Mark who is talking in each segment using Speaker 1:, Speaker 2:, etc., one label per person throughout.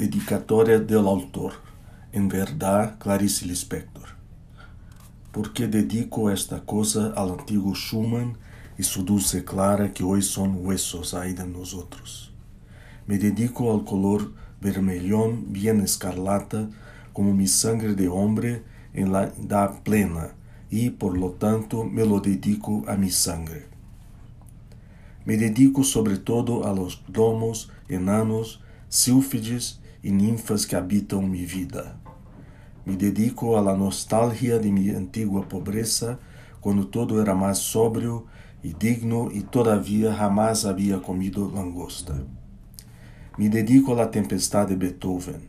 Speaker 1: Dedicatoria del autor. En verdad, Clarice Lispector. ¿Por qué dedico esta cosa al antiguo Schumann y su dulce clara que hoy son huesos en nosotros? Me dedico al color vermellón bien escarlata como mi sangre de hombre en la edad plena y por lo tanto me lo dedico a mi sangre. Me dedico sobre todo a los domos, enanos, sílfides e ninfas que habitam mi vida. Me dedico la nostalgia de mi antigua pobreza, quando todo era mais sóbrio e digno e todavia jamás havia comido langosta. Me dedico a la tempestad de Beethoven,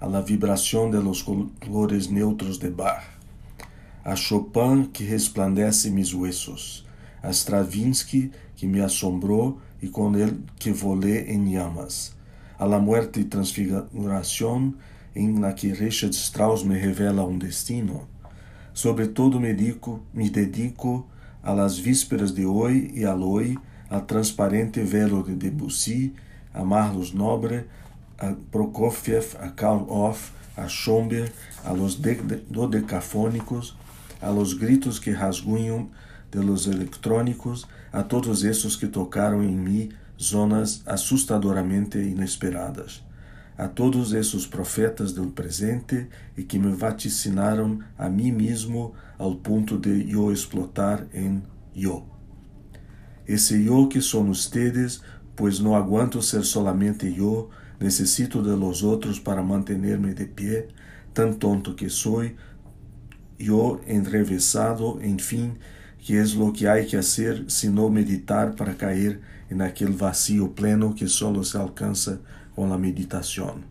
Speaker 1: la vibração de los colores neutros de Bach, a Chopin que resplandece mis huesos, a Stravinsky que me assombrou e com ele que volé em llamas, a la muerte y transfiguración en la que Richard Strauss me revela un destino. Sobre todo me dedico, me dedico a las vísperas de hoy y al hoy, al transparente velo de Debussy, a Marlos Nobre, a Prokofiev, a Karl Orff, a Schomberg, a los dodecafónicos, a los gritos que rasguñam de los electrónicos, a todos esses que tocaram em mim zonas assustadoramente inesperadas, a todos esses profetas do presente e que me vaticinaram a mim mesmo ao ponto de eu explotar em eu. Esse eu que são ustedes, pois não aguento ser solamente eu, necessito de los outros para manter-me de pé, tão tonto que sou, eu enrevesado, enfim, que é lo que há que fazer, sino meditar para cair en aquel vacío pleno que solo se alcanza con la meditación.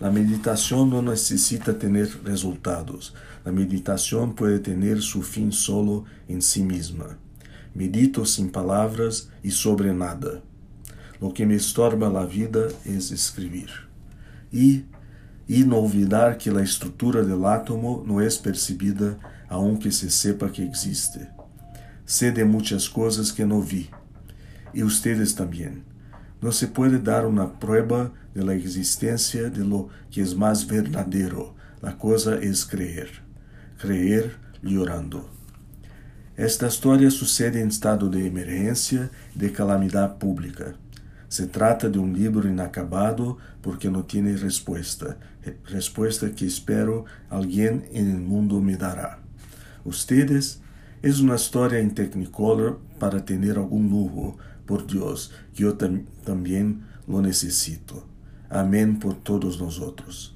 Speaker 1: La meditación no necesita tener resultados. La meditación puede tener su fin solo en sí misma. Medito sin palabras y sobre nada. Lo que me estorba la vida es escribir. Y, y no olvidar que la estructura del átomo no es percibida aunque se sepa que existe. Sé de muchas cosas que no vi y ustedes también. No se puede dar una prueba de la existencia de lo que es más verdadero. La cosa es creer. Creer llorando. Esta historia sucede en estado de emergencia de calamidad pública. Se trata de un libro inacabado porque no tiene respuesta, respuesta que espero en el mundo me dará. Ustedes es una historia en Technicolor para tener algún lujo, por Dios, que eu tam, lo necessito. Amém por todos nós outros.